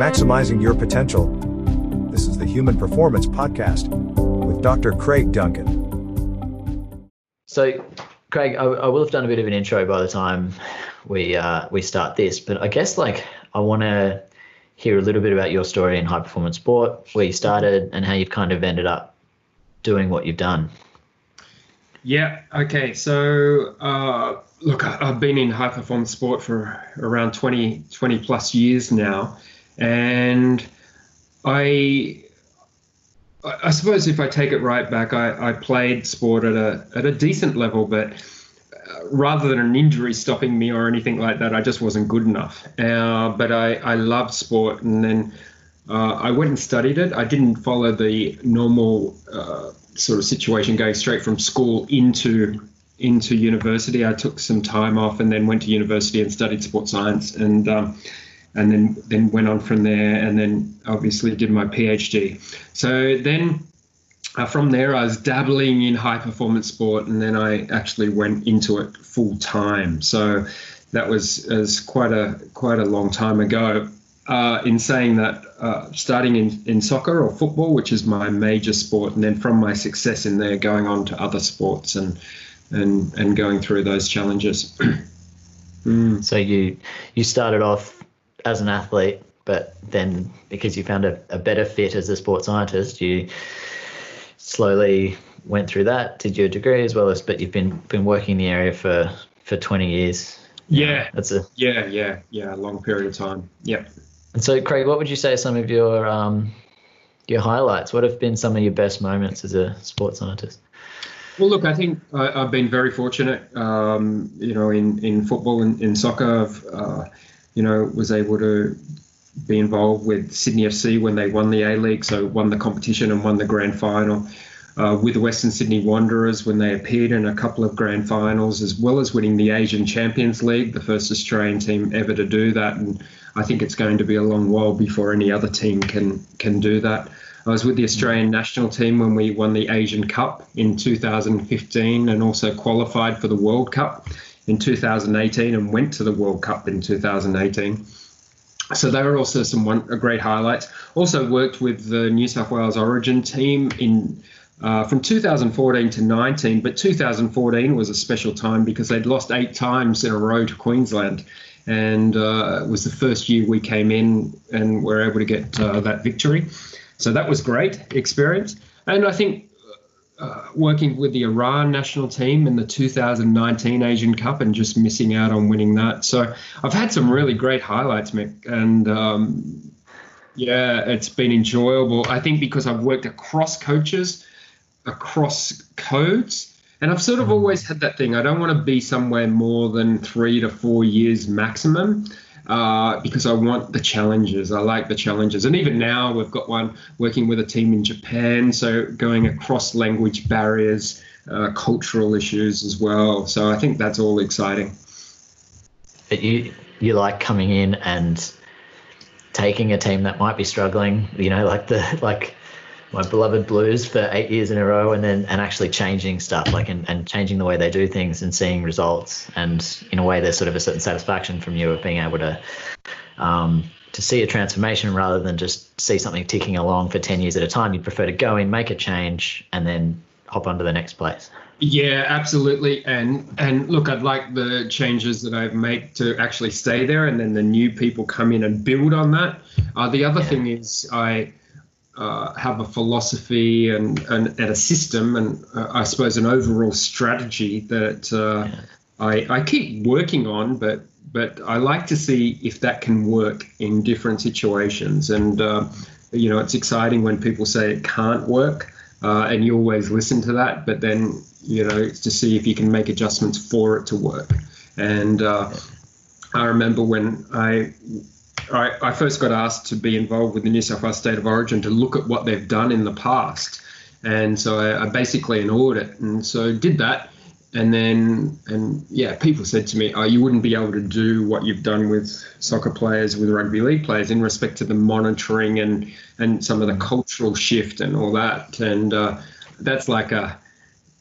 maximizing your potential. This is the Human Performance Podcast with Dr. Craig Duncan. So, Craig, I, I, will have done a bit of an intro by the time we uh, we start this, but I guess like I want to hear a little bit about your story in high performance sport, where you started, and how you've kind of ended up doing what you've done. Yeah. Okay. So, uh, look, I've been in high performance sport for around 20, 20 plus years now. And I, I suppose if I take it right back, I, I played sport at a, at a decent level, but uh, rather than an injury stopping me or anything like that, I just wasn't good enough. Uh, but I, I loved sport. And then uh, I went and studied it. I didn't follow the normal uh, sort of situation going straight from school into into university. I took some time off and then went to university and studied sports science and um, and then then went on from there and then obviously did my PhD. So then uh, from there I was dabbling in high performance sport and then I actually went into it full time. So that was as quite a quite a long time ago. Uh, in saying that, uh, starting in, in soccer or football, which is my major sport, and then from my success in there, going on to other sports and and and going through those challenges. mm. So you you started off as an athlete, but then because you found a, a better fit as a sports scientist, you slowly went through that, did your degree as well as, but you've been been working in the area for for 20 years. Yeah, that's a yeah, yeah, yeah, a long period of time. Yeah. And so, Craig, what would you say some of your um, your highlights? What have been some of your best moments as a sports scientist? Well, look, I think I, have been very fortunate. Um, you know, in in football and in soccer, I've, uh, you know, was able to be involved with Sydney FC when they won the A League, so won the competition and won the grand final. Uh, with the Western Sydney Wanderers when they appeared in a couple of grand finals, as well as winning the Asian Champions League, the first Australian team ever to do that. And I think it's going to be a long while before any other team can can do that. I was with the Australian national team when we won the Asian Cup in 2015 and also qualified for the World Cup in 2018 and went to the World Cup in 2018. So they were also some one, great highlights. Also worked with the New South Wales Origin team in uh, from 2014 to 19, but 2014 was a special time because they'd lost eight times in a row to Queensland and uh, it was the first year we came in and were able to get uh, that victory. So that was great experience. And I think uh, working with the Iran national team in the 2019 Asian Cup and just missing out on winning that. So I've had some really great highlights, Mick, and um, yeah, it's been enjoyable. I think because I've worked across coaches, across codes and I've sort of mm. always had that thing. I don't want to be somewhere more than three to four years maximum. Uh, because I want the challenges. I like the challenges. And even now, we've got one working with a team in Japan, so going across language barriers, uh, cultural issues as well. So I think that's all exciting. But you you like coming in and taking a team that might be struggling, you know, like the like my beloved Blues for eight years in a row, and then and actually changing stuff, like and, and changing the way they do things and seeing results, and in a way there's sort of a certain satisfaction from you of being able to um, to see a transformation rather than just see something ticking along for ten years at a time. You'd prefer to go in, make a change, and then hop on to the next place. Yeah, absolutely. And and look, I'd like the changes that I've made to actually stay there, and then the new people come in and build on that. Uh, the other yeah. thing is I uh, have a philosophy and, and, and a system and uh, I suppose an overall strategy that uh, yeah. I, I keep working on, but but I like to see if that can work in different situations. And uh, you know, it's exciting when people say it can't work, uh, and you always listen to that. But then you know, it's to see if you can make adjustments for it to work. And uh, I remember when I I, I first got asked to be involved with the New South Wales State of Origin to look at what they've done in the past. And so I, I basically an audit, and so did that. And then, and yeah, people said to me, "Oh, you wouldn't be able to do what you've done with soccer players, with rugby league players, in respect to the monitoring and and some of the cultural shift and all that." And uh, that's like a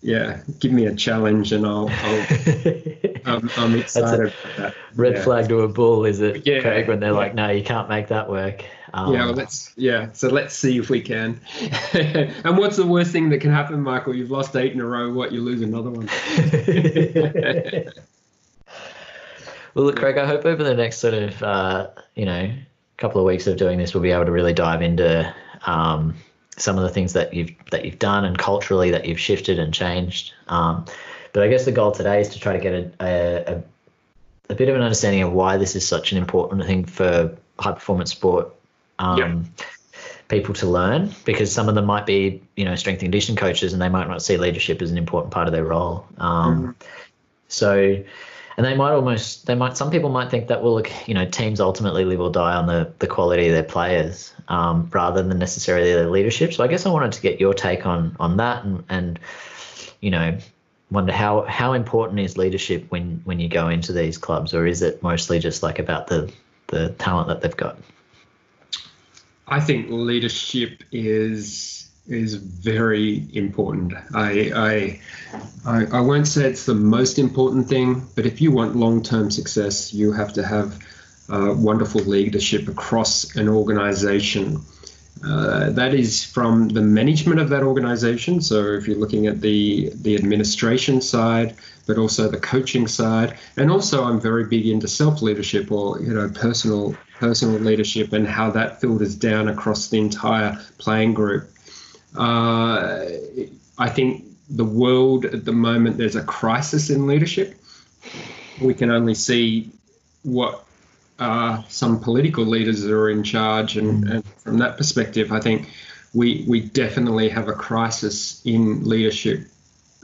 yeah, give me a challenge and I'll, I'll I'm, I'm excited about that. Red Yeah. flag to a bull, is it, Yeah, Craig? When they're yeah. like, "No, you can't make that work." Um, Yeah, well, let's yeah. So let's see if we can. and what's the worst thing that can happen, Michael? You've lost eight in a row. What? You lose another one. well, look, Craig, I hope over the next sort of uh, you know couple of weeks of doing this, we'll be able to really dive into um, some of the things that you've that you've done and culturally that you've shifted and changed. Um, but I guess the goal today is to try to get a, a, a, bit of an understanding of why this is such an important thing for high performance sport. Um, People to learn because some of them might be, you know, strength and conditioning coaches, and they might not see leadership as an important part of their role. Um, So, and they might almost, they might, some people might think that, well, look, you know, teams ultimately live or die on the, the quality of their players um, rather than necessarily their leadership. So I guess I wanted to get your take on, on that and, and, you know, wonder how, how important is leadership when, when you go into these clubs or is it mostly just like about the, the talent that they've got? I think leadership is is very important. I, I I won't say it's the most important thing, but if you want long term success, you have to have uh, wonderful leadership across an organization. Uh, that is from the management of that organization. So if you're looking at the the administration side, but also the coaching side, and also I'm very big into self leadership or you know personal personal leadership and how that filters down across the entire playing group. Uh, I think the world at the moment there's a crisis in leadership. We can only see what uh, some political leaders that are in charge, and, and from that perspective, I think we we definitely have a crisis in leadership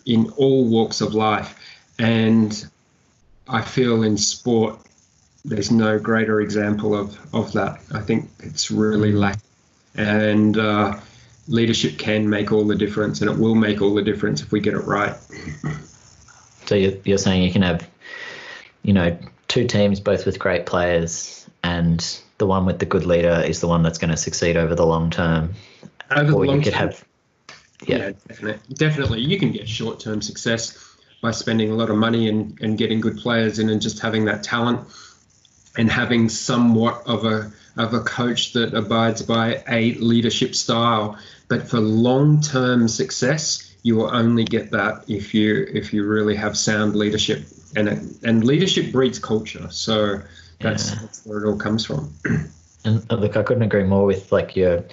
in all walks of life, and I feel in sport there's no greater example of of that. I think it's really lacking, and uh, leadership can make all the difference, and it will make all the difference if we get it right. So you're, you're saying you can have, you know, two teams both with great players, and the one with the good leader is the one that's going to succeed over the long term. Over the or long you could term- have, yeah, definitely. Definitely, you can get short-term success by spending a lot of money and, and getting good players in, and just having that talent, and having somewhat of a of a coach that abides by a leadership style. But for long-term success, you will only get that if you if you really have sound leadership, and it, and leadership breeds culture. So that's, Yeah. that's where it all comes from. And uh, look, I couldn't agree more with like your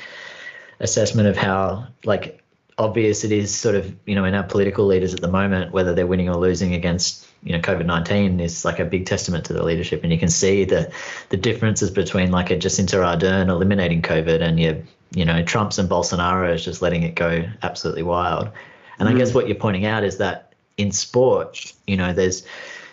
assessment of how like obvious it is sort of, you know, in our political leaders at the moment, whether they're winning or losing against, you know, COVID nineteen is like a big testament to the leadership. And you can see the the differences between like a Jacinda Ardern eliminating COVID and your, you know, Trump's and Bolsonaro's just letting it go absolutely wild. And I guess what you're pointing out is that in sport, you know, there's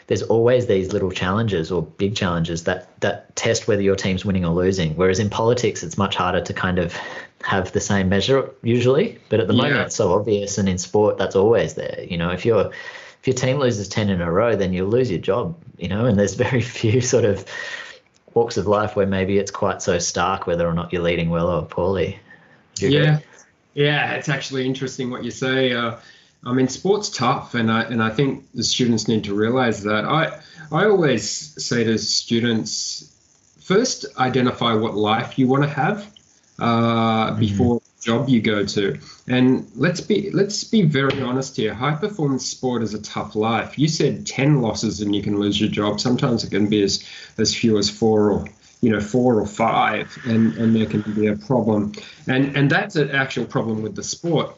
there's always these little challenges or big challenges that that test whether your team's winning or losing. Whereas in politics, it's much harder to kind of have the same measure usually. But at the moment, it's so obvious, and in sport, that's always there. You know, if you're if your team loses ten in a row, then you'll lose your job. You know, and there's very few sort of walks of life where maybe it's quite so stark whether or not you're leading well or poorly. Do you agree? Yeah, yeah, it's actually interesting what you say. Uh, I mean, sport's tough, and I and I think the students need to realize that. I I always say to students, first identify what life you want to have uh, before the job you go to, and let's be let's be very honest here. High performance sport is a tough life. You said ten losses and you can lose your job. Sometimes it can be as as few as four or you know four or five, and and there can be a problem, and and that's an actual problem with the sport.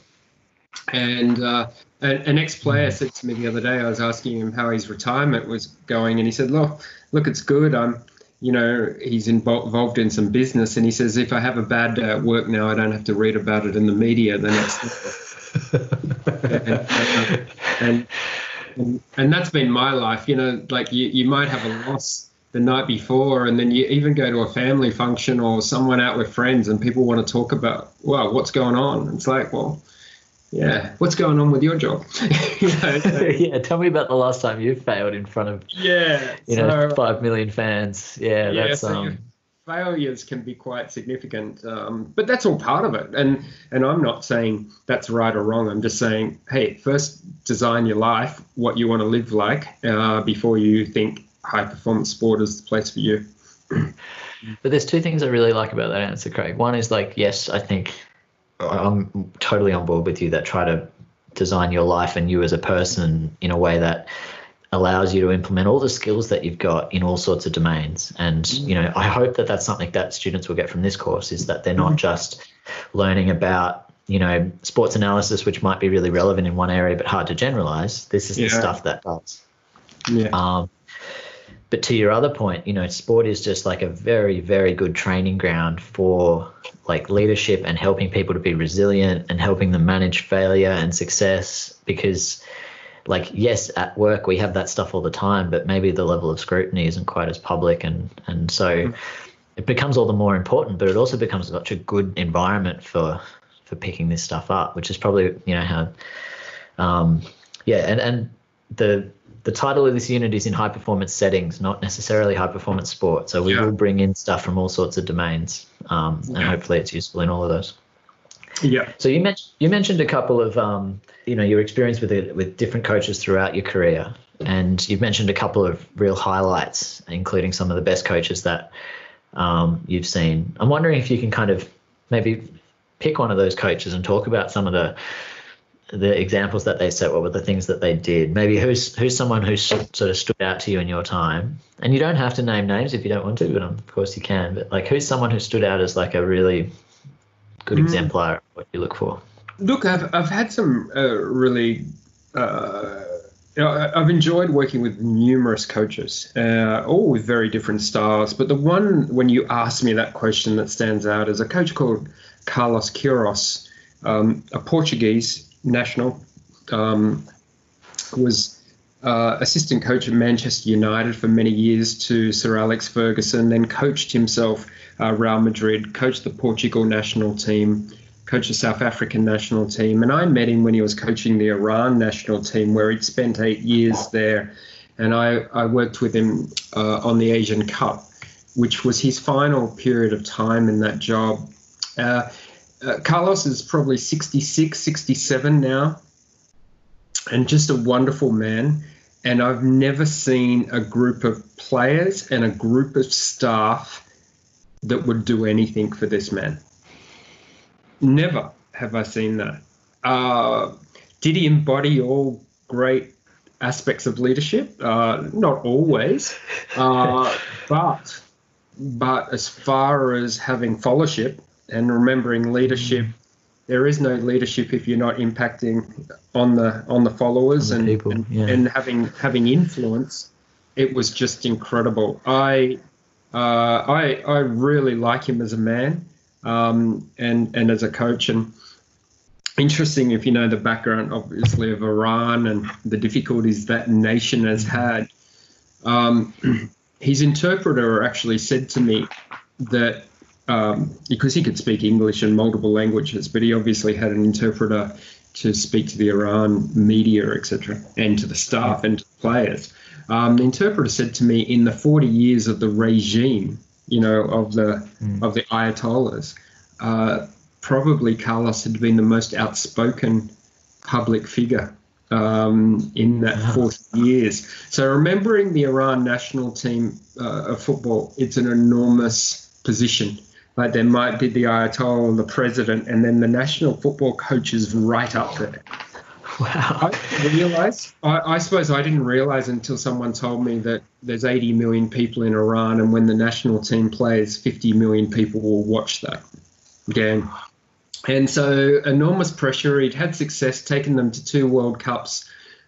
And uh, an, an ex-player said to me the other day, I was asking him how his retirement was going, and he said, "Look, look, it's good. I'm, you know, he's invol- involved in some business, and he says if I have a bad day at work now, I don't have to read about it in the media the next." and, and, and and that's been my life. You know, like you, you might have a loss the night before, and then you even go to a family function or someone out with friends, and people want to talk about, well, what's going on? It's like, well, yeah, what's going on with your job? you know, so- yeah, tell me about the last time you failed in front of yeah, you know five million fans. Yeah, Yeah, that's so um failures can be quite significant. Um, but that's all part of it. And and I'm not saying that's right or wrong. I'm just saying, hey, first design your life, what you want to live like, uh, before you think high performance sport is the place for you. but there's two things I really like about that answer, Craig. One is like, yes, I think I'm totally on board with you that try to design your life and you as a person in a way that allows you to implement all the skills that you've got in all sorts of domains. And mm. you know, I hope that that's something that students will get from this course is that they're not mm. just learning about you know sports analysis, which might be really relevant in one area but hard to generalize. This is yeah. the stuff that does. Yeah. Um, but to your other point, you know, sport is just like a very, very good training ground for like leadership and helping people to be resilient and helping them manage failure and success because like yes at work we have that stuff all the time but maybe the level of scrutiny isn't quite as public and and so mm. it becomes all the more important but it also becomes such a good environment for for picking this stuff up which is probably you know how um yeah and and the the title of this unit is in high performance settings, not necessarily high performance sport. So we yeah. will bring in stuff from all sorts of domains, um, and hopefully it's useful in all of those. Yeah. So you mentioned you mentioned a couple of um, you know your experience with it with different coaches throughout your career, and you've mentioned a couple of real highlights, including some of the best coaches that um, you've seen. I'm wondering if you can kind of maybe pick one of those coaches and talk about some of the the examples that they set. What were the things that they did? Maybe who's who's someone who sort of stood out to you in your time, and you don't have to name names if you don't want to, but of course you can. But like, who's someone who stood out as like a really good mm. exemplar of what you look for? Look, I've, I've had some uh, really. Uh, I've enjoyed working with numerous coaches, uh, all with very different styles. But the one, when you ask me that question, that stands out is a coach called Carlos Queiroz, um, a Portuguese national, um, was uh, assistant coach at Manchester United for many years to Sir Alex Ferguson, then coached himself uh, Real Madrid, coached the Portugal national team, coached the South African national team. And I met him when he was coaching the Iran national team, where he'd spent eight years there. And I, I worked with him uh, on the Asian Cup, which was his final period of time in that job. Uh, uh, Carlos is probably 66, 67 now, and just a wonderful man. And I've never seen a group of players and a group of staff that would do anything for this man. Never have I seen that. Uh, did he embody all great aspects of leadership? Uh, not always, uh, but but as far as having fellowship and remembering leadership, there is no leadership if you're not impacting on the on the followers on the and, people, and, yeah. and having having influence. It was just incredible. I uh, I I really like him as a man um, and and as a coach. And interesting if you know the background, obviously of Iran and the difficulties that nation has had. Um, his interpreter actually said to me that um, because he could speak English and multiple languages, but he obviously had an interpreter to speak to the Iran media, etc., and to the staff and to the players. Um, the interpreter said to me, in the 40 years of the regime, you know, of the mm. of the Ayatollahs. Uh, probably Carlos had been the most outspoken public figure um, in that 40 years. So remembering the Iran national team uh, of football, it's an enormous position. Like there might be the Ayatollah, and the president, and then the national football coaches right up there. Wow. I realize, I, I, suppose I didn't realize until someone told me that there's 80 million people in Iran, and when the national team plays, 50 million people will watch that game. And so, enormous pressure. He'd had success, taken them to two World Cups,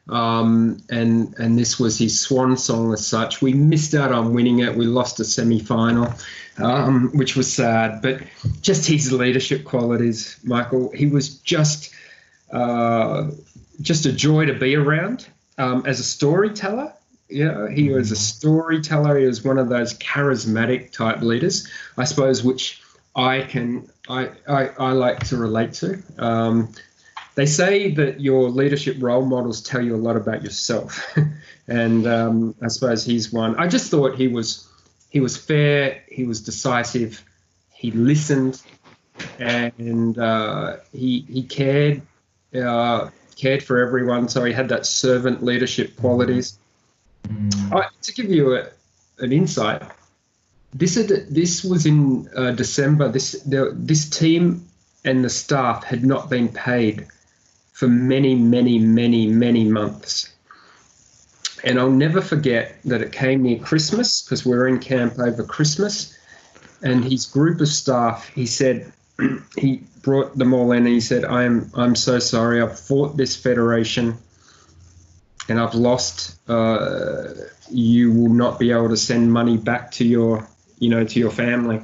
um, and and this was his swan song as such. We missed out on winning it. We lost a semi final, um, which was sad. But just his leadership qualities, Michael. He was just. Uh, just a joy to be around um, as a storyteller. Yeah, he was a storyteller. He was one of those charismatic type leaders, I suppose, which I can I I, I like to relate to. They say that your leadership role models tell you a lot about yourself, and um, I suppose he's one. I just thought he was he was fair, he was decisive, he listened, and uh, he he cared uh, cared for everyone. So he had that servant leadership qualities. Mm. I, to give you a, an insight, this is, this was in uh, December. This the, this team and the staff had not been paid for many, many, many, many months. And I'll never forget that it came near Christmas because we were in camp over Christmas. And his group of staff, he said, he brought them all in and he said, I'm, I'm so sorry. I've fought this federation and I've lost. Uh, you will not be able to send money back to your, you know, to your family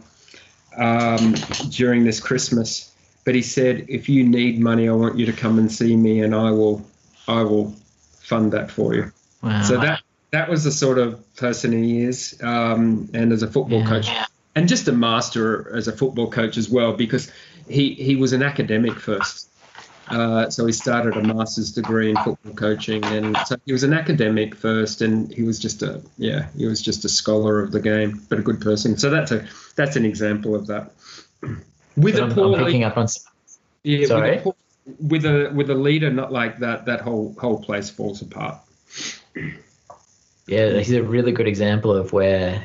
um, during this Christmas. But he said, if you need money, I want you to come and see me, and I will, I will fund that for you. Wow. So that that was the sort of person he is, um, and as a football Yeah. coach, and just a master as a football coach as well, because he he was an academic first. Uh, so he started a master's degree in football coaching, and so he was an academic first, and he was just a yeah, he was just a scholar of the game, but a good person. So that's a that's an example of that. With But a I'm, poor I'm picking up on. yeah, Sorry? With, a, with a with a leader not like that, that whole whole place falls apart. Yeah, he's a really good example of where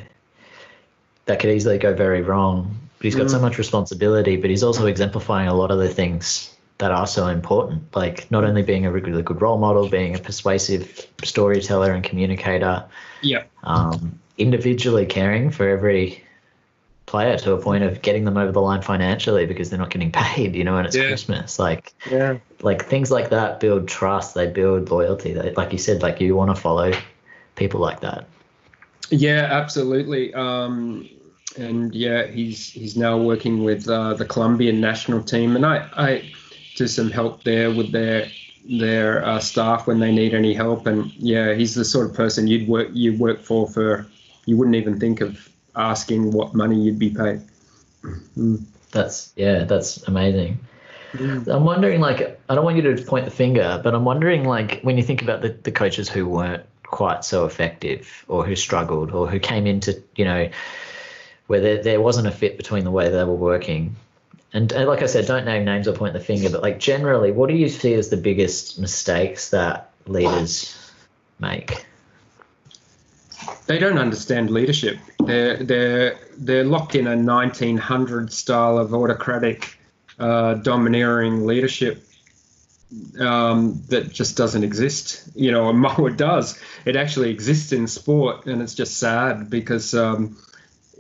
that could easily go very wrong. But he's got so Mm. much responsibility, but he's also exemplifying a lot of the things that are so important. Like not only being a really good role model, being a persuasive storyteller and communicator, Yeah, um, individually caring for every player to a point of getting them over the line financially because they're not getting paid, you know, and it's Yeah. Christmas. Like yeah, like things like that build trust, they build loyalty. They, like you said, like you want to follow people like that. yeah, absolutely. Um, and yeah, he's he's now working with uh, the Colombian national team, and I I do some help there with their their uh, staff when they need any help. And yeah, he's the sort of person you'd work you work for for you wouldn't even think of asking what money you'd be paid. Mm. That's yeah, that's amazing. Mm. I'm wondering, like, I don't want you to point the finger, but I'm wondering, like, when you think about the, the coaches who weren't quite so effective or who struggled or who came into, you know, where there, there wasn't a fit between the way they were working. And, and like I said, don't name names or point the finger, but like generally, what do you see as the biggest mistakes that leaders make? they don't understand leadership. They're they're they're locked in a 1900 style of autocratic, uh, domineering leadership um, that just doesn't exist. You know, Moa does. It actually exists in sport, and it's just sad because um,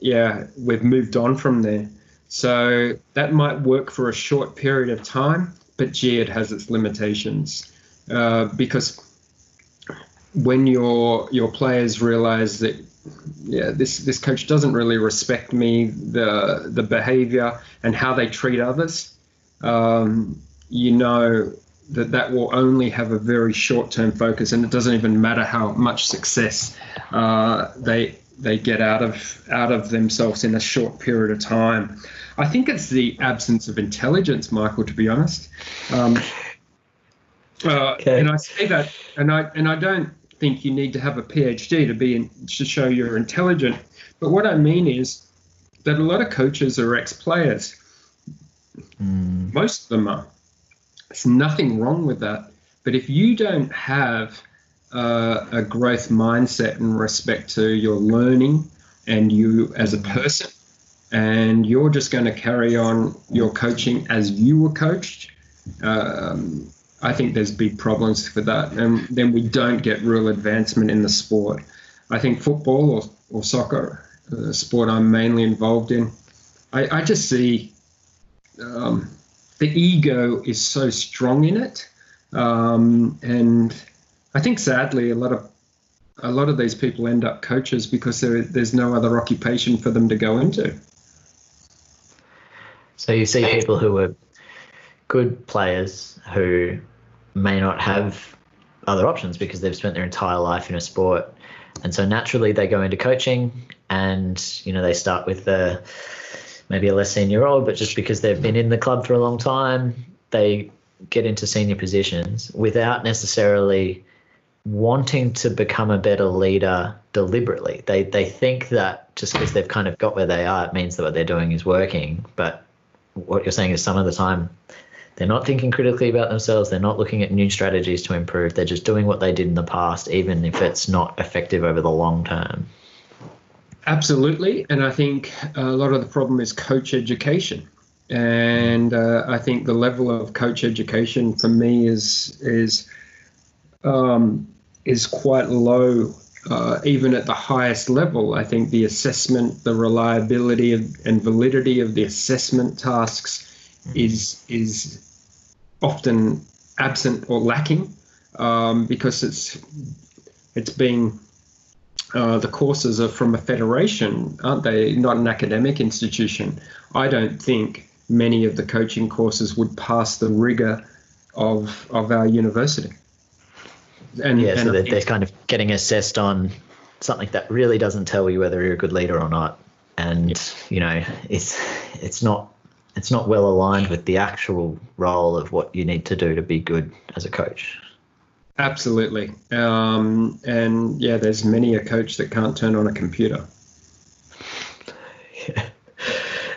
yeah, we've moved on from there. So that might work for a short period of time, but gee, it has its limitations uh, because when your your players realize that yeah this this coach doesn't really respect me the the behavior and how they treat others. Um, you know that that will only have a very short term focus and it doesn't even matter how much success uh, they they get out of out of themselves in a short period of time. I think it's the absence of intelligence Michael to be honest. Um, uh, Okay. and I say that and I and I don't think you need to have a PhD to be in, to show you're intelligent. But what I mean is that a lot of coaches are ex-players. Mm, Most of them are. There's nothing wrong with that. But if you don't have uh, a growth mindset in respect to your learning and you as a person, and you're just going to carry on your coaching as you were coached, um, I think there's big problems for that, and then we don't get real advancement in the sport. I think football or, or soccer, the sport I'm mainly involved in, I, I just see um, the ego is so strong in it, um, and I think sadly a lot of a lot of these people end up coaches because there, there's no other occupation for them to go into. So you see people who are good players who may not have other options because they've spent their entire life in a sport. And so naturally they go into coaching and, you know, they start with the maybe a less senior role, but just because they've been in the club for a long time, they get into senior positions without necessarily wanting to become a better leader deliberately. They they think that just because they've kind of got where they are, it means that what they're doing is working. But what you're saying is some of the time they're not thinking critically about themselves. They're not looking at new strategies to improve. They're just doing what they did in the past, even if it's not effective over the long term. Absolutely, and I think a lot of the problem is coach education, and uh, I think the level of coach education for me is is um, is quite low, uh, even at the highest level. I think the assessment, the reliability of, and validity of the assessment tasks is is often absent or lacking um, because it's it's being uh, the courses are from a federation, aren't they? Not an academic institution. I don't think many of the coaching courses would pass the rigor of of our university. And yeah, so they're, they're kind of getting assessed on something that really doesn't tell you whether you're a good leader or not, and you know it's it's not it's not well aligned with the actual role of what you need to do to be good as a coach. Absolutely. Um, and yeah, there's many a coach that can't turn on a computer. Yeah.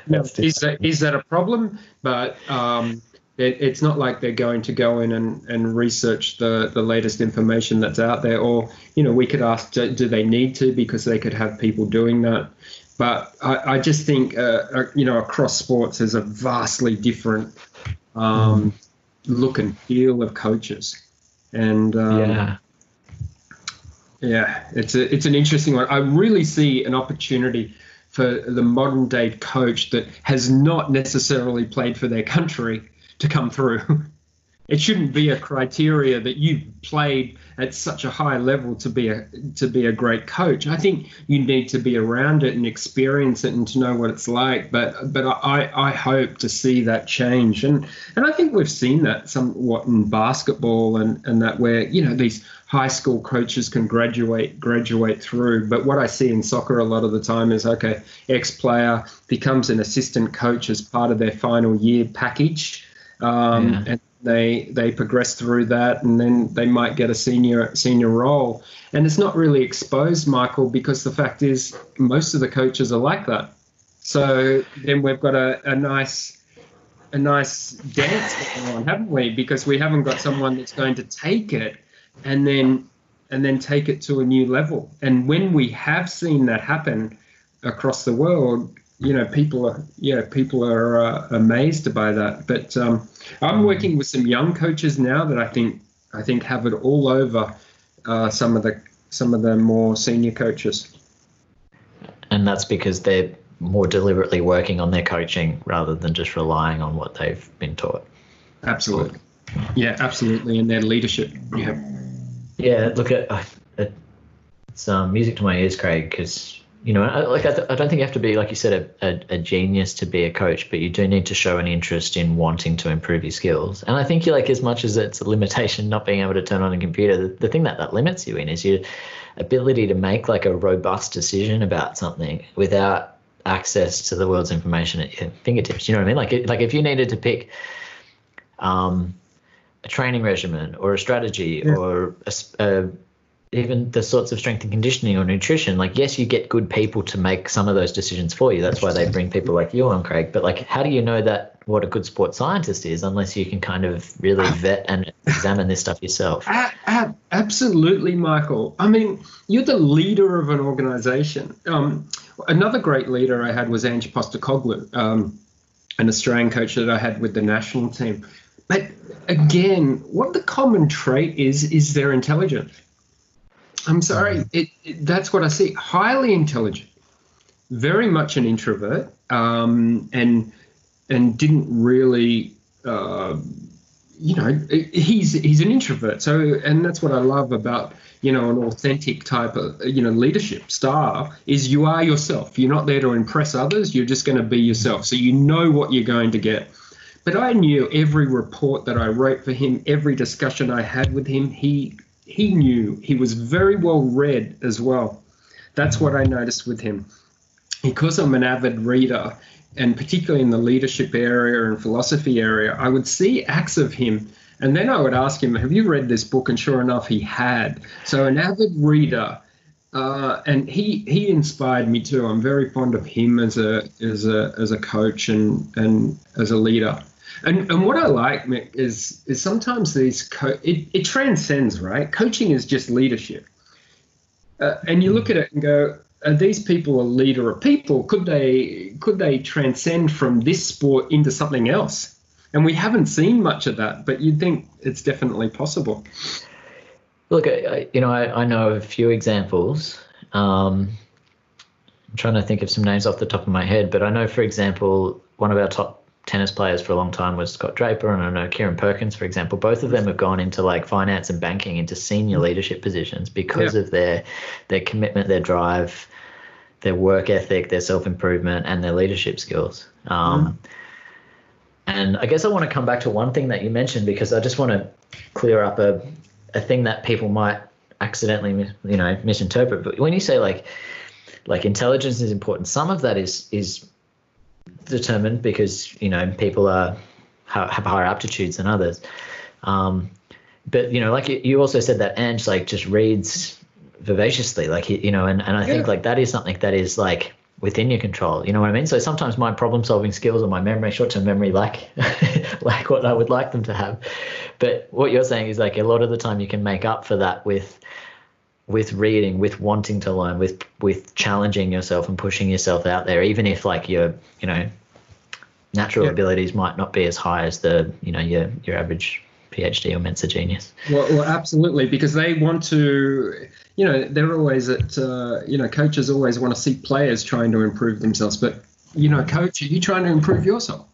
Now, is, that, is that a problem? But um, it, it's not like they're going to go in and, and research the, the latest information that's out there. Or, you know, we could ask, do, do they need to? Because they could have people doing that. But I, I just think, uh, uh you know, across sports, there's a vastly different um, look and feel of coaches. And um, yeah. Yeah it's a, it's an interesting one. I really see an opportunity for the modern day coach that has not necessarily played for their country to come through it shouldn't be a criteria that you've played at such a high level to be a to be a great coach. I think you need to be around it and experience it and to know what it's like. But but I, I hope to see that change and and I think we've seen that somewhat in basketball and and that where you know these high school coaches can graduate graduate through. But what I see in soccer a lot of the time is okay, ex player becomes an assistant coach as part of their final year package. Um, yeah. and they they progress through that and then they might get a senior senior role. And it's not really exposed michael because the fact is most of the coaches are like that. So then we've got a, a nice a nice dance going on haven't we? Because we haven't got someone that's going to take it and then and then take it to a new level. And when we have seen that happen across the world you know people are yeah people are uh, amazed by that. But um, i'm working with some young coaches now that i think i think have it all over uh, some of the some of the more senior coaches. And that's because they're more deliberately working on their coaching rather than just relying on what they've been taught. Absolutely. Yeah absolutely. And their leadership yeah. Yeah look at it's um, music to my ears craig because you know, like I, th- I, don't think you have to be, like you said, a, a, a, genius to be a coach, but you do need to show an interest in wanting to improve your skills. And I think you like as much as it's a limitation not being able to turn on a computer, the, the thing that that limits you in is your ability to make like a robust decision about something without access to the world's information at your fingertips. You know what I mean? Like, it, like if you needed to pick um, a training regimen or a strategy yeah. or a, a even the sorts of strength and conditioning or nutrition, like yes, you get good people to make some of those decisions for you. That's why they bring people like you on, Craig. But like, how do you know that what a good sports scientist is unless you can kind of really ah. vet and examine this stuff yourself? Absolutely, Michael. I mean, you're the leader of an organization. Um, another great leader I had was Ange Postecoglou, um, an Australian coach that I had with the national team. But again, what the common trait is is their intelligence I'm sorry. It, it, that's what I see. Highly intelligent, very much an introvert, um, and and didn't really, uh, you know, he's he's an introvert. So, and that's what I love about you know an authentic type of you know leadership style is you are yourself. You're not there to impress others. You're just going to be yourself. So you know what you're going to get. But I knew every report that I wrote for him, every discussion I had with him, he he knew he was very well read as well. That's what I noticed with him. Because I'm an avid reader, and particularly in the leadership area and philosophy area, I would see acts of him And then I would ask him, Have you read this book? And sure enough, he had. So, an avid reader. Uh, and he he inspired me too. I'm very fond of him as a as a as a coach and and as a leader. And and what I like Mick, is is sometimes these co- it, it transcends right. Coaching is just leadership, uh, and you look at it and go, are these people a leader of people? Could they could they transcend from this sport into something else? And we haven't seen much of that, but you'd think it's definitely possible. Look, I, you know, I, I know a few examples. Um, I'm trying to think of some names off the top of my head, but I know, for example, one of our top tennis players for a long time was Scott Draper, and I know Kieren Perkins, for example. Both of them have gone into like finance and banking, into senior leadership positions because yeah. of their their commitment, their drive, their work ethic, their self improvement, and their leadership skills. Um, mm. And I guess I want to come back to one thing that you mentioned because I just want to clear up a a thing that people might accidentally you know misinterpret. But when you say like like intelligence is important, some of that is is determined because you know people are have higher aptitudes than others. Um, but you know, like you also said that Ange like just reads vivaciously, like you know, and, and I yeah. think like that is something that is like within your control. You know what I mean? So sometimes my problem solving skills or my memory, short term memory, like like what I would like them to have. But what you're saying is like a lot of the time you can make up for that with with reading, with wanting to learn, with with challenging yourself and pushing yourself out there, even if like your you know natural yeah. abilities might not be as high as the you know your your average PhD or Mensa genius. Well, well, absolutely, because they want to, you know, they're always at, uh, you know, coaches always want to see players trying to improve themselves. But, you know, coach, are you trying to improve yourself?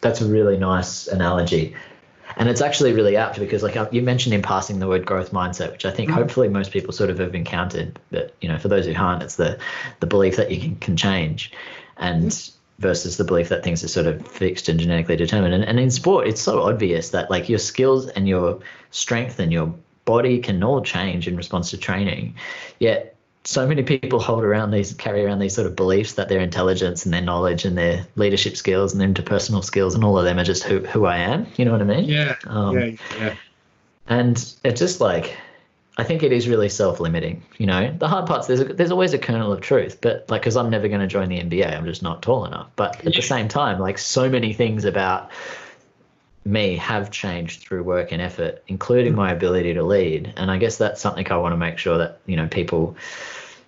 That's a really nice analogy and it's actually really apt because like uh, you mentioned in passing the word growth mindset which i think mm-hmm. hopefully most people sort of have encountered but you know for those who aren't it's the the belief that you can, can change and mm-hmm. versus the belief that things are sort of fixed and genetically determined and, and in sport it's so obvious that like your skills and your strength and your body can all change in response to training yet so many people hold around these carry around these sort of beliefs that their intelligence and their knowledge and their leadership skills and their interpersonal skills and all of them are just who, who I am. You know what I mean? Yeah. Um, yeah. Yeah. And it's just like I think it is really self-limiting. You know, the hard parts there's a, there's always a kernel of truth, but like because I'm never going to join the NBA, I'm just not tall enough. But at yeah. the same time, like so many things about me have changed through work and effort, including my ability to lead. And I guess that's something I want to make sure that, you know, people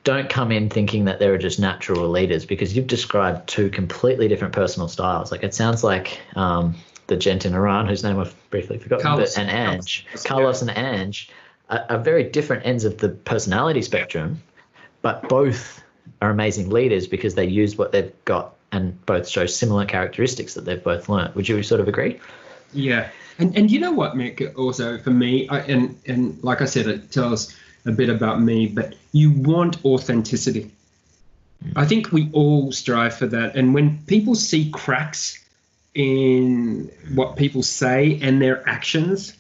don't come in thinking that they're just natural leaders because you've described two completely different personal styles. Like it sounds like um, the gent in Iran, whose name I've briefly forgotten, Carlos, but, and Ange, Carlos, Carlos and Ange are, are very different ends of the personality spectrum, but both are amazing leaders because they use what they've got and both show similar characteristics that they've both learned. Would you sort of agree? Yeah, and and you know what, Mick? Also for me, I, and and like I said, it tells a bit about me, but you want authenticity. Mm. I think we all strive for that, and when people see cracks in what people say and their actions,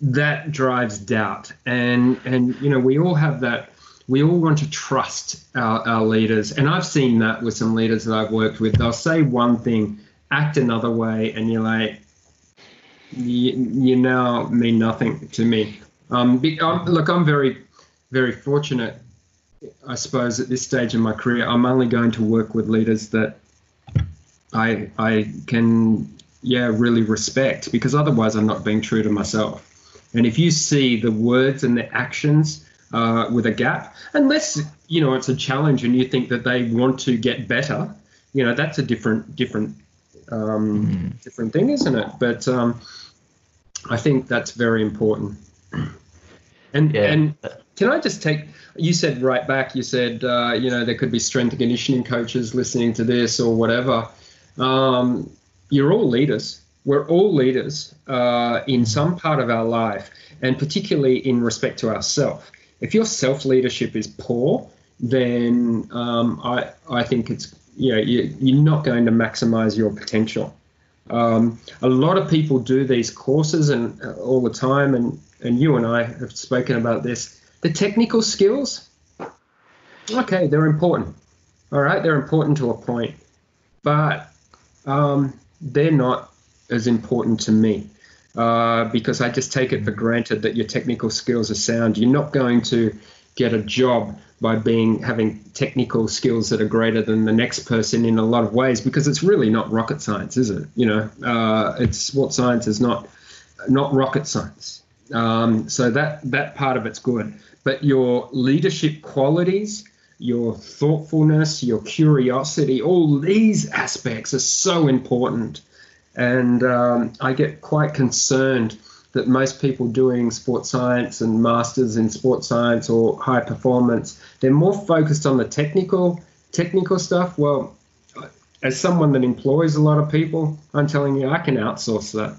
that drives doubt. And and you know we all have that. We all want to trust our, our leaders, and I've seen that with some leaders that I've worked with. They'll say one thing, act another way, and you're like, you, you now mean nothing to me. Um, um, look, I'm very, very fortunate, I suppose, at this stage in my career. I'm only going to work with leaders that I I can, yeah, really respect because otherwise I'm not being true to myself. And if you see the words and the actions uh, with a gap, unless you know it's a challenge and you think that they want to get better, you know that's a different different um, mm. different thing, isn't it? But um, I think that's very important. And yeah. and can I just take? You said right back. You said uh, you know there could be strength and conditioning coaches listening to this or whatever. Um, you're all leaders. We're all leaders uh, in some part of our life, and particularly in respect to ourself. If your self leadership is poor, then um, I I think it's you know you, you're not going to maximize your potential. Um, a lot of people do these courses and uh, all the time, and, and you and I have spoken about this. The technical skills, okay, they're important. All right, they're important to a point, but um, they're not as important to me uh, because I just take it for granted that your technical skills are sound. You're not going to get a job by being having technical skills that are greater than the next person in a lot of ways because it's really not rocket science, is it? You know, uh, it's sports science is not not rocket science. Um, so that that part of it's good, but your leadership qualities, your thoughtfulness, your curiosity, all these aspects are so important, and um, I get quite concerned that most people doing sports science and masters in sports science or high performance they're more focused on the technical technical stuff well as someone that employs a lot of people i'm telling you i can outsource that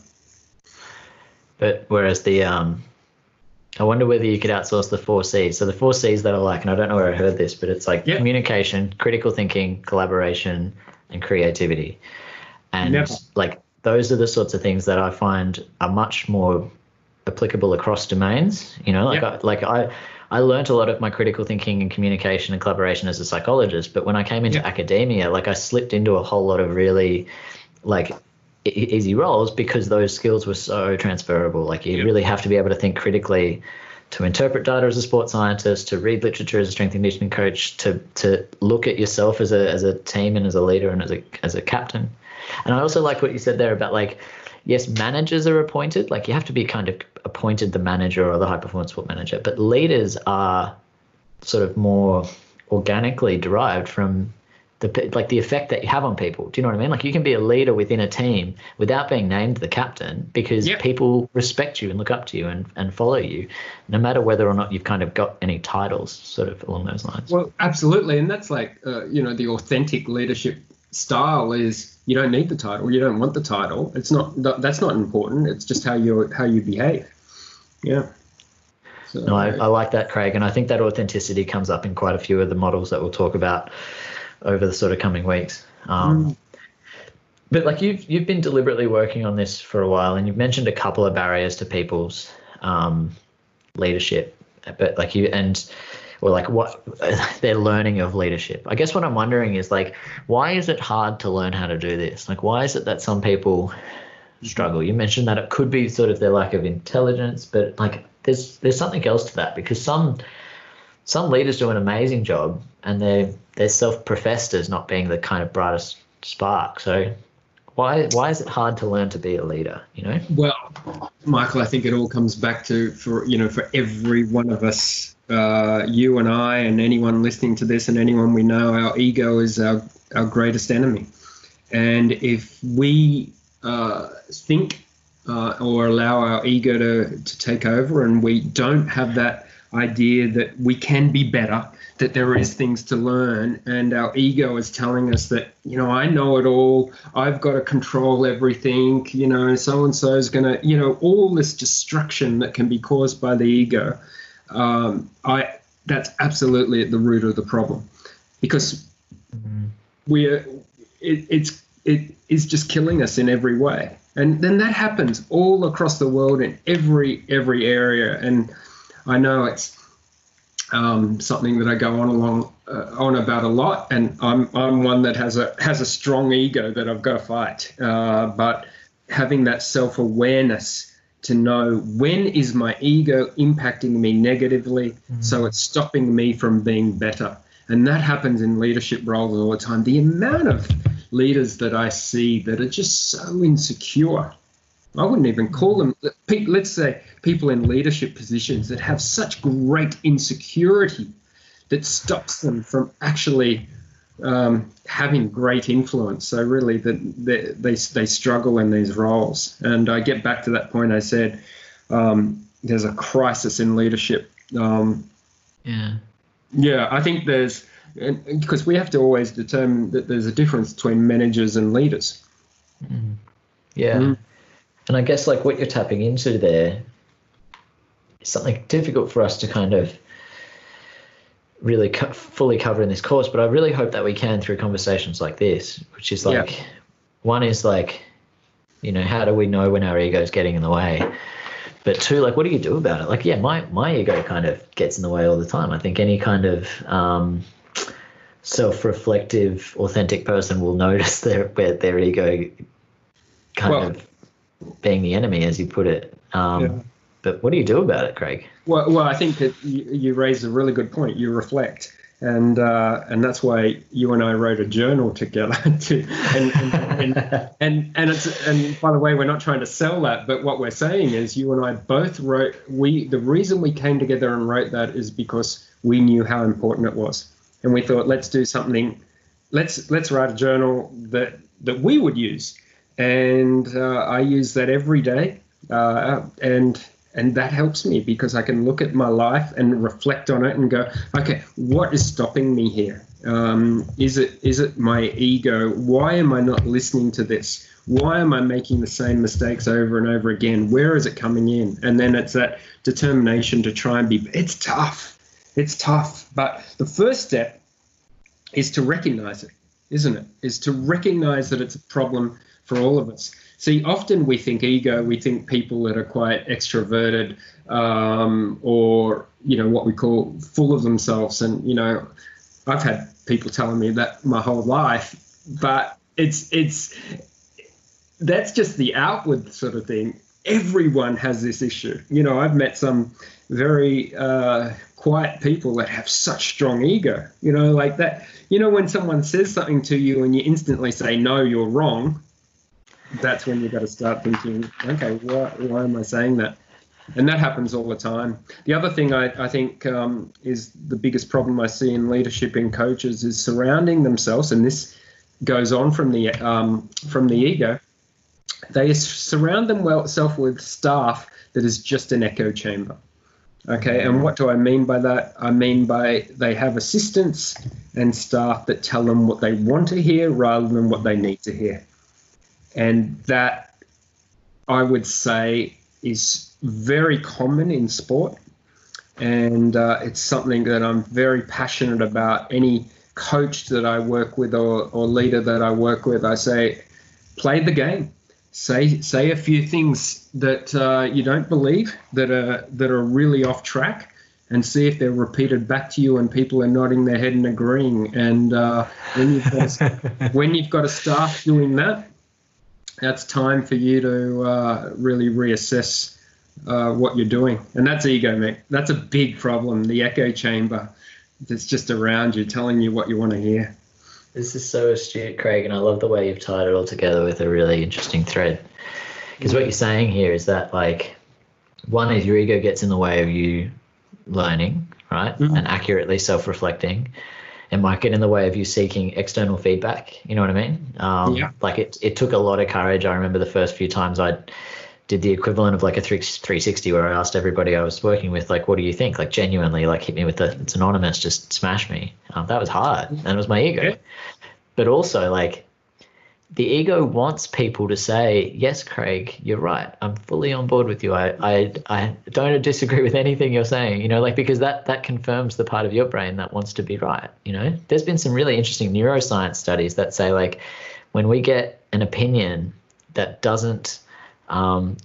but whereas the um I wonder whether you could outsource the four C's. So the four C's that I like, and I don't know where I heard this, but it's like yep. communication, critical thinking, collaboration, and creativity. And Never. like those are the sorts of things that I find are much more applicable across domains. You know, like yep. I, like I I learned a lot of my critical thinking and communication and collaboration as a psychologist, but when I came into yep. academia, like I slipped into a whole lot of really like easy roles because those skills were so transferable. Like you yep. really have to be able to think critically to interpret data as a sports scientist, to read literature as a strength and conditioning coach, to to look at yourself as a as a team and as a leader and as a as a captain. And I also like what you said there about like, yes, managers are appointed. Like you have to be kind of appointed the manager or the high performance sport manager, but leaders are sort of more organically derived from the like the effect that you have on people. Do you know what I mean? Like you can be a leader within a team without being named the captain because yep. people respect you and look up to you and, and follow you, no matter whether or not you've kind of got any titles, sort of along those lines. Well, absolutely, and that's like uh, you know the authentic leadership style is you don't need the title, you don't want the title. It's not that's not important. It's just how you how you behave. Yeah. So, no, I, I like that, Craig, and I think that authenticity comes up in quite a few of the models that we'll talk about over the sort of coming weeks. Um, mm. But like you've you've been deliberately working on this for a while, and you've mentioned a couple of barriers to people's um, leadership. But like you and or like what their learning of leadership. I guess what I'm wondering is like why is it hard to learn how to do this? Like why is it that some people struggle? You mentioned that it could be sort of their lack of intelligence, but like there's there's something else to that because some some leaders do an amazing job and they're they're self-professed as not being the kind of brightest spark. So why why is it hard to learn to be a leader? You know. Well, Michael, I think it all comes back to for you know for every one of us, uh, you and I, and anyone listening to this, and anyone we know, our ego is our our greatest enemy, and if we uh, think uh, or allow our ego to to take over, and we don't have that idea that we can be better, that there is things to learn, and our ego is telling us that, you know, I know it all, I've got to control everything, you know, so and so is going to, you know, all this destruction that can be caused by the ego. Um, I that's absolutely at the root of the problem, because mm-hmm. we're it, it's it is just killing us in every way, and then that happens all across the world in every every area, and I know it's um, something that I go on along uh, on about a lot, and I'm I'm one that has a has a strong ego that I've got to fight. Uh, but having that self awareness to know when is my ego impacting me negatively, mm-hmm. so it's stopping me from being better, and that happens in leadership roles all the time. The amount of leaders that I see that are just so insecure I wouldn't even call them, let's say, people in leadership positions that have such great insecurity that stops them from actually um, having great influence. So really, that they, they, they struggle in these roles. And I get back to that point I said, um, there's a crisis in leadership. Um, yeah. Yeah, I think there's because we have to always determine that there's a difference between managers and leaders. Mm. Yeah. Mm. And I guess like what you're tapping into there is something difficult for us to kind of really co- fully cover in this course, but I really hope that we can through conversations like this, which is like yeah. one is like, you know, how do we know when our ego is getting in the way? But two, like, what do you do about it? Like, yeah, my my ego kind of gets in the way all the time. I think any kind of um, self-reflective, authentic person will notice their where their ego kind well, of being the enemy, as you put it. Um, Yeah. But what do you do about it, Craig? Well, well, I think that you, you raise a really good point. You reflect, and uh, and that's why you and I wrote a journal together. To, and, and, and, and and it's and by the way, we're not trying to sell that, but what we're saying is you and I both wrote. We the reason we came together and wrote that is because we knew how important it was, and we thought let's do something. Let's let's write a journal that that we would use, and uh, I use that every day, uh, and and that helps me because I can look at my life and reflect on it and go, okay, what is stopping me here? Um, is it is it my ego? Why am I not listening to this? Why am I making the same mistakes over and over again? Where is it coming in? And then it's that determination to try and be. It's tough. It's tough. But the first step is to recognize it, isn't it? Is to recognize that it's a problem for all of us. See, often we think ego, we think people that are quite extroverted um, or, you know, what we call full of themselves. And, you know, I've had people telling me that my whole life, but it's, it's, that's just the outward sort of thing. Everyone has this issue. You know, I've met some very uh, quiet people that have such strong ego. You know, like that. You know, when someone says something to you and you instantly say, no, you're wrong, that's when you've got to start thinking, okay, why, why am I saying that? And that happens all the time. The other thing I, I think um, is the biggest problem I see in leadership in coaches is surrounding themselves, and this goes on from the um, from the ego. They surround themselves with staff that is just an echo chamber. Okay, and what do I mean by that? I mean by they have assistants and staff that tell them what they want to hear rather than what they need to hear. And that I would say is very common in sport. And uh, it's something that I'm very passionate about. Any coach that I work with or, or leader that I work with, I say, play the game. Say say a few things that uh, you don't believe that are that are really off track, and see if they're repeated back to you and people are nodding their head and agreeing. And uh, when you've got when you've got a staff doing that, that's time for you to uh, really reassess uh, what you're doing. And that's ego, mate. That's a big problem. The echo chamber that's just around you, telling you what you want to hear. This is so astute, Craig, and I love the way you've tied it all together with a really interesting thread. Because what you're saying here is that, like, one is your ego gets in the way of you learning, right, Mhm. and accurately self-reflecting. It might get in the way of you seeking external feedback. You know what I mean? Um, Yeah. Like it, it took a lot of courage. I remember the first few times I did the equivalent of like a three, 360 where I asked everybody I was working with, like, what do you think? Like, genuinely, like, hit me with the, it's anonymous, just smash me. Um, that was hard. And it was my ego. Yeah. But also, like, the ego wants people to say, yes, Craig, you're right. I'm fully on board with you. I, I, I don't disagree with anything you're saying, you know, like, because that, that confirms the part of your brain that wants to be right. You know, there's been some really interesting neuroscience studies that say, like, when we get an opinion that doesn't, um,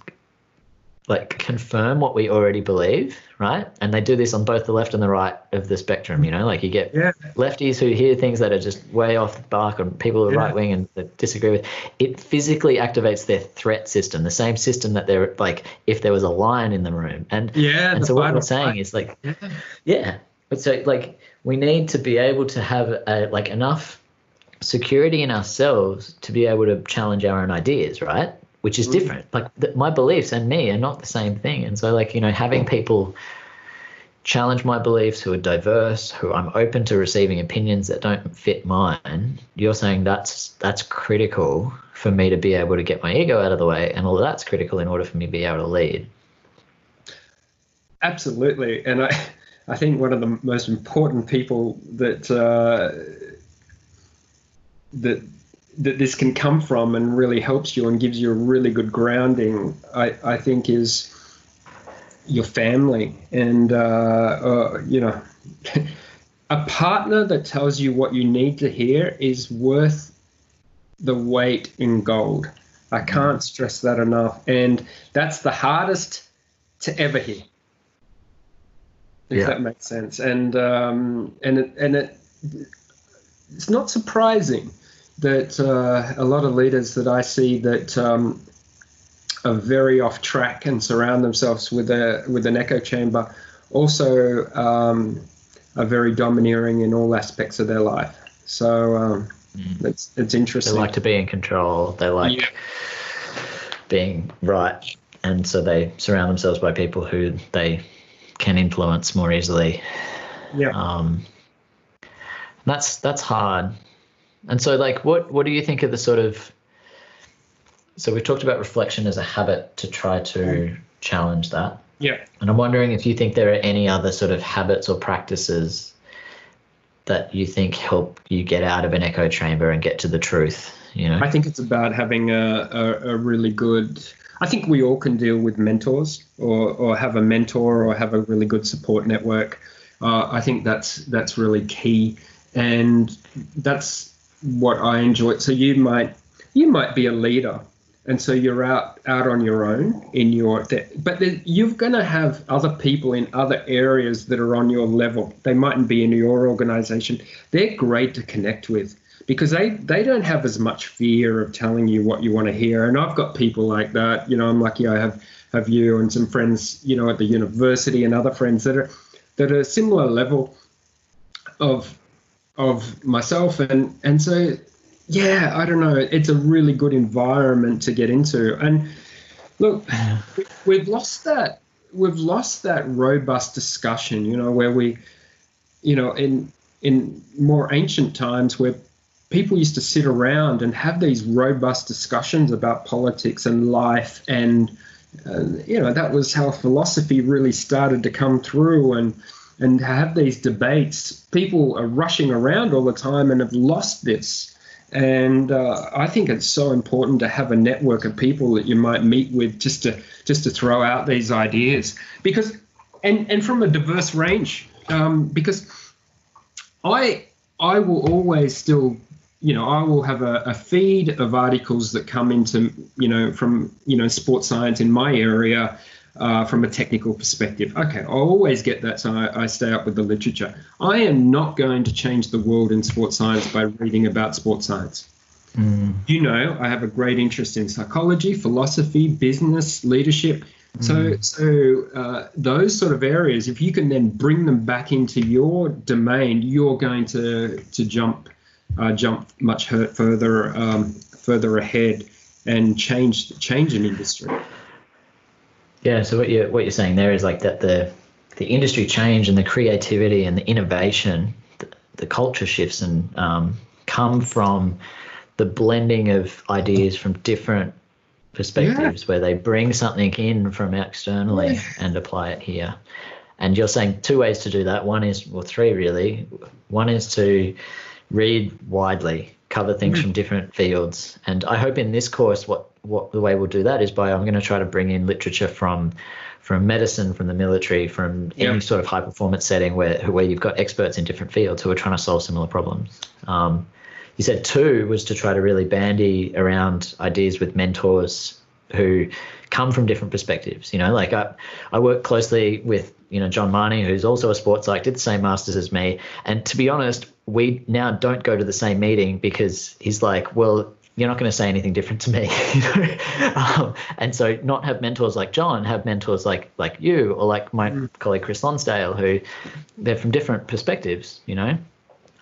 like confirm what we already believe, right? And they do this on both the left and the right of the spectrum, you know, like you get Yeah. lefties who hear things that are just way off the mark and people who are Yeah. right wing and that disagree with it physically activates their threat system, the same system that they're like if there was a lion in the room. And Yeah. and so what fight we're saying flight. is like Yeah. yeah. But so like we need to be able to have a, like enough security in ourselves to be able to challenge our own ideas, right? Which is Mhm. different. Like th- my beliefs and me are not the same thing. And so like, you know, having people challenge my beliefs who are diverse, who I'm open to receiving opinions that don't fit mine, you're saying that's that's critical for me to be able to get my ego out of the way and all of that's critical in order for me to be able to lead. Absolutely, and I, I think one of the most important people that uh, that that this can come from and really helps you and gives you a really good grounding, I, I think, is your family and uh, uh, you know a partner that tells you what you need to hear is worth the weight in gold. I can't stress that enough, and that's the hardest to ever hear if Yeah. that makes sense. And um, and it, and it, it's not surprising that uh, a lot of leaders that I see that um, are very off track and surround themselves with a with an echo chamber also um, are very domineering in all aspects of their life. So um, mm. it's it's interesting. They like to be in control. They like yeah. being right, and so they surround themselves by people who they can influence more easily. Yeah. Um, that's that's hard. And so, like, what what do you think of the sort of so we've talked about reflection as a habit to try to challenge that. Yeah. And I'm wondering if you think there are any other sort of habits or practices that you think help you get out of an echo chamber and get to the truth. You know, I think it's about having a, a, a really good. I think we all can deal with mentors or, or have a mentor or have a really good support network. Uh, I think that's that's really key, and that's what I enjoy. So you might you might be a leader and so you're out out on your own in your but you're going to have other people in other areas that are on your level. They mightn't be in your organization. They're great to connect with because they they don't have as much fear of telling you what you want to hear. And i've got people like that you know i'm lucky i have have you and some friends you know at the university and other friends that are that are similar level of of myself and and so yeah, I don't know. It's a really good environment to get into. And look, we've lost that. We've lost that robust discussion. You know, where we, you know, in in more ancient times, where people used to sit around and have these robust discussions about politics and life and uh, you know that was how philosophy really started to come through and and have these debates people are rushing around all the time and have lost this. And uh, I think it's so important to have a network of people that you might meet with just to just to throw out these ideas. Because and and from a diverse range um, because I I will always still you know I will have a, a feed of articles that come into you know from you know sports science in my area uh, from a technical perspective. Okay, I always get that, so I, I, stay up with the literature. I am not going to change the world in sports science by reading about sports science. Mm. You know, I have a great interest in psychology, philosophy, business, leadership. So, mm. so uh, those sort of areas, if you can then bring them back into your domain, you're going to to jump uh, jump much further um, further ahead and change change an industry. Yeah. So what you're what you're saying there is like that the the industry change and the creativity and the innovation, the, the culture shifts and um, come from the blending of ideas from different perspectives, yeah. where they bring something in from externally yeah. and apply it here. And you're saying two ways to do that. One is, well, three really. One is to read widely, cover things mm-hmm. from different fields. And I hope in this course, what what the way we'll do that is by I'm going to try to bring in literature from from medicine, from the military, from any sort of high performance setting where where you've got experts in different fields who are trying to solve similar problems. Um, you said two was to try to really bandy around ideas with mentors who come from different perspectives. You know, like I, I work closely with you know John Mahoney, who's also a sports psych, did the same masters as me, and to be honest, we now don't go to the same meeting because he's like, well, you're not going to say anything different to me. um, and so not have mentors like John, have mentors like like you or like my mm. colleague Chris Lonsdale, who they're from different perspectives, you know.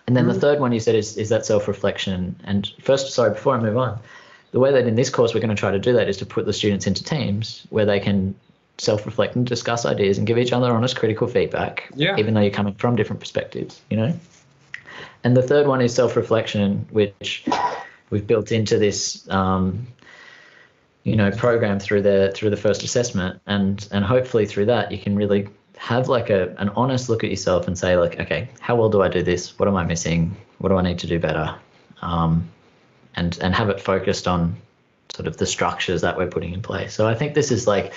And then mm. the third one you said is is that self reflection. And first, sorry, before I move on, the way that in this course we're going to try to do that is to put the students into teams where they can self reflect and discuss ideas and give each other honest critical feedback, yeah. even though you're coming from different perspectives, you know. And the third one is self reflection, which we've built into this um, you know program through the through the first assessment. And and hopefully through that you can really have like a an honest look at yourself and say like okay how well do i do this? What am i missing? What do i need to do better? Um, and and have it focused on sort of the structures that we're putting in place. So i think this is like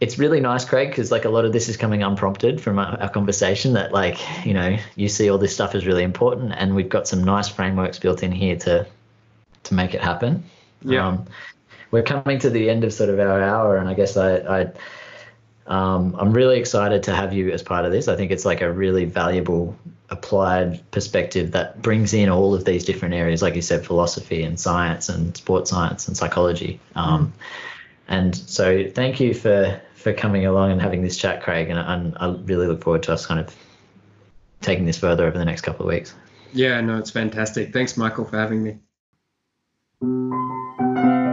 it's really nice craig because like a lot of this is coming unprompted from our, our, conversation that like you know you see all this stuff is really important and we've got some nice frameworks built in here to to make it happen. Yeah. Um, we're coming to the end of sort of our hour, and I guess I, I um, I'm really excited to have you as part of this. I think it's like a really valuable applied perspective that brings in all of these different areas, like you said, philosophy and science and sports science and psychology. Um. And so thank you for for coming along and having this chat, Craig. And I, I really look forward to us kind of taking this further over the next couple of weeks. Yeah, no, it's fantastic. Thanks, Michael, for having me. Thank you.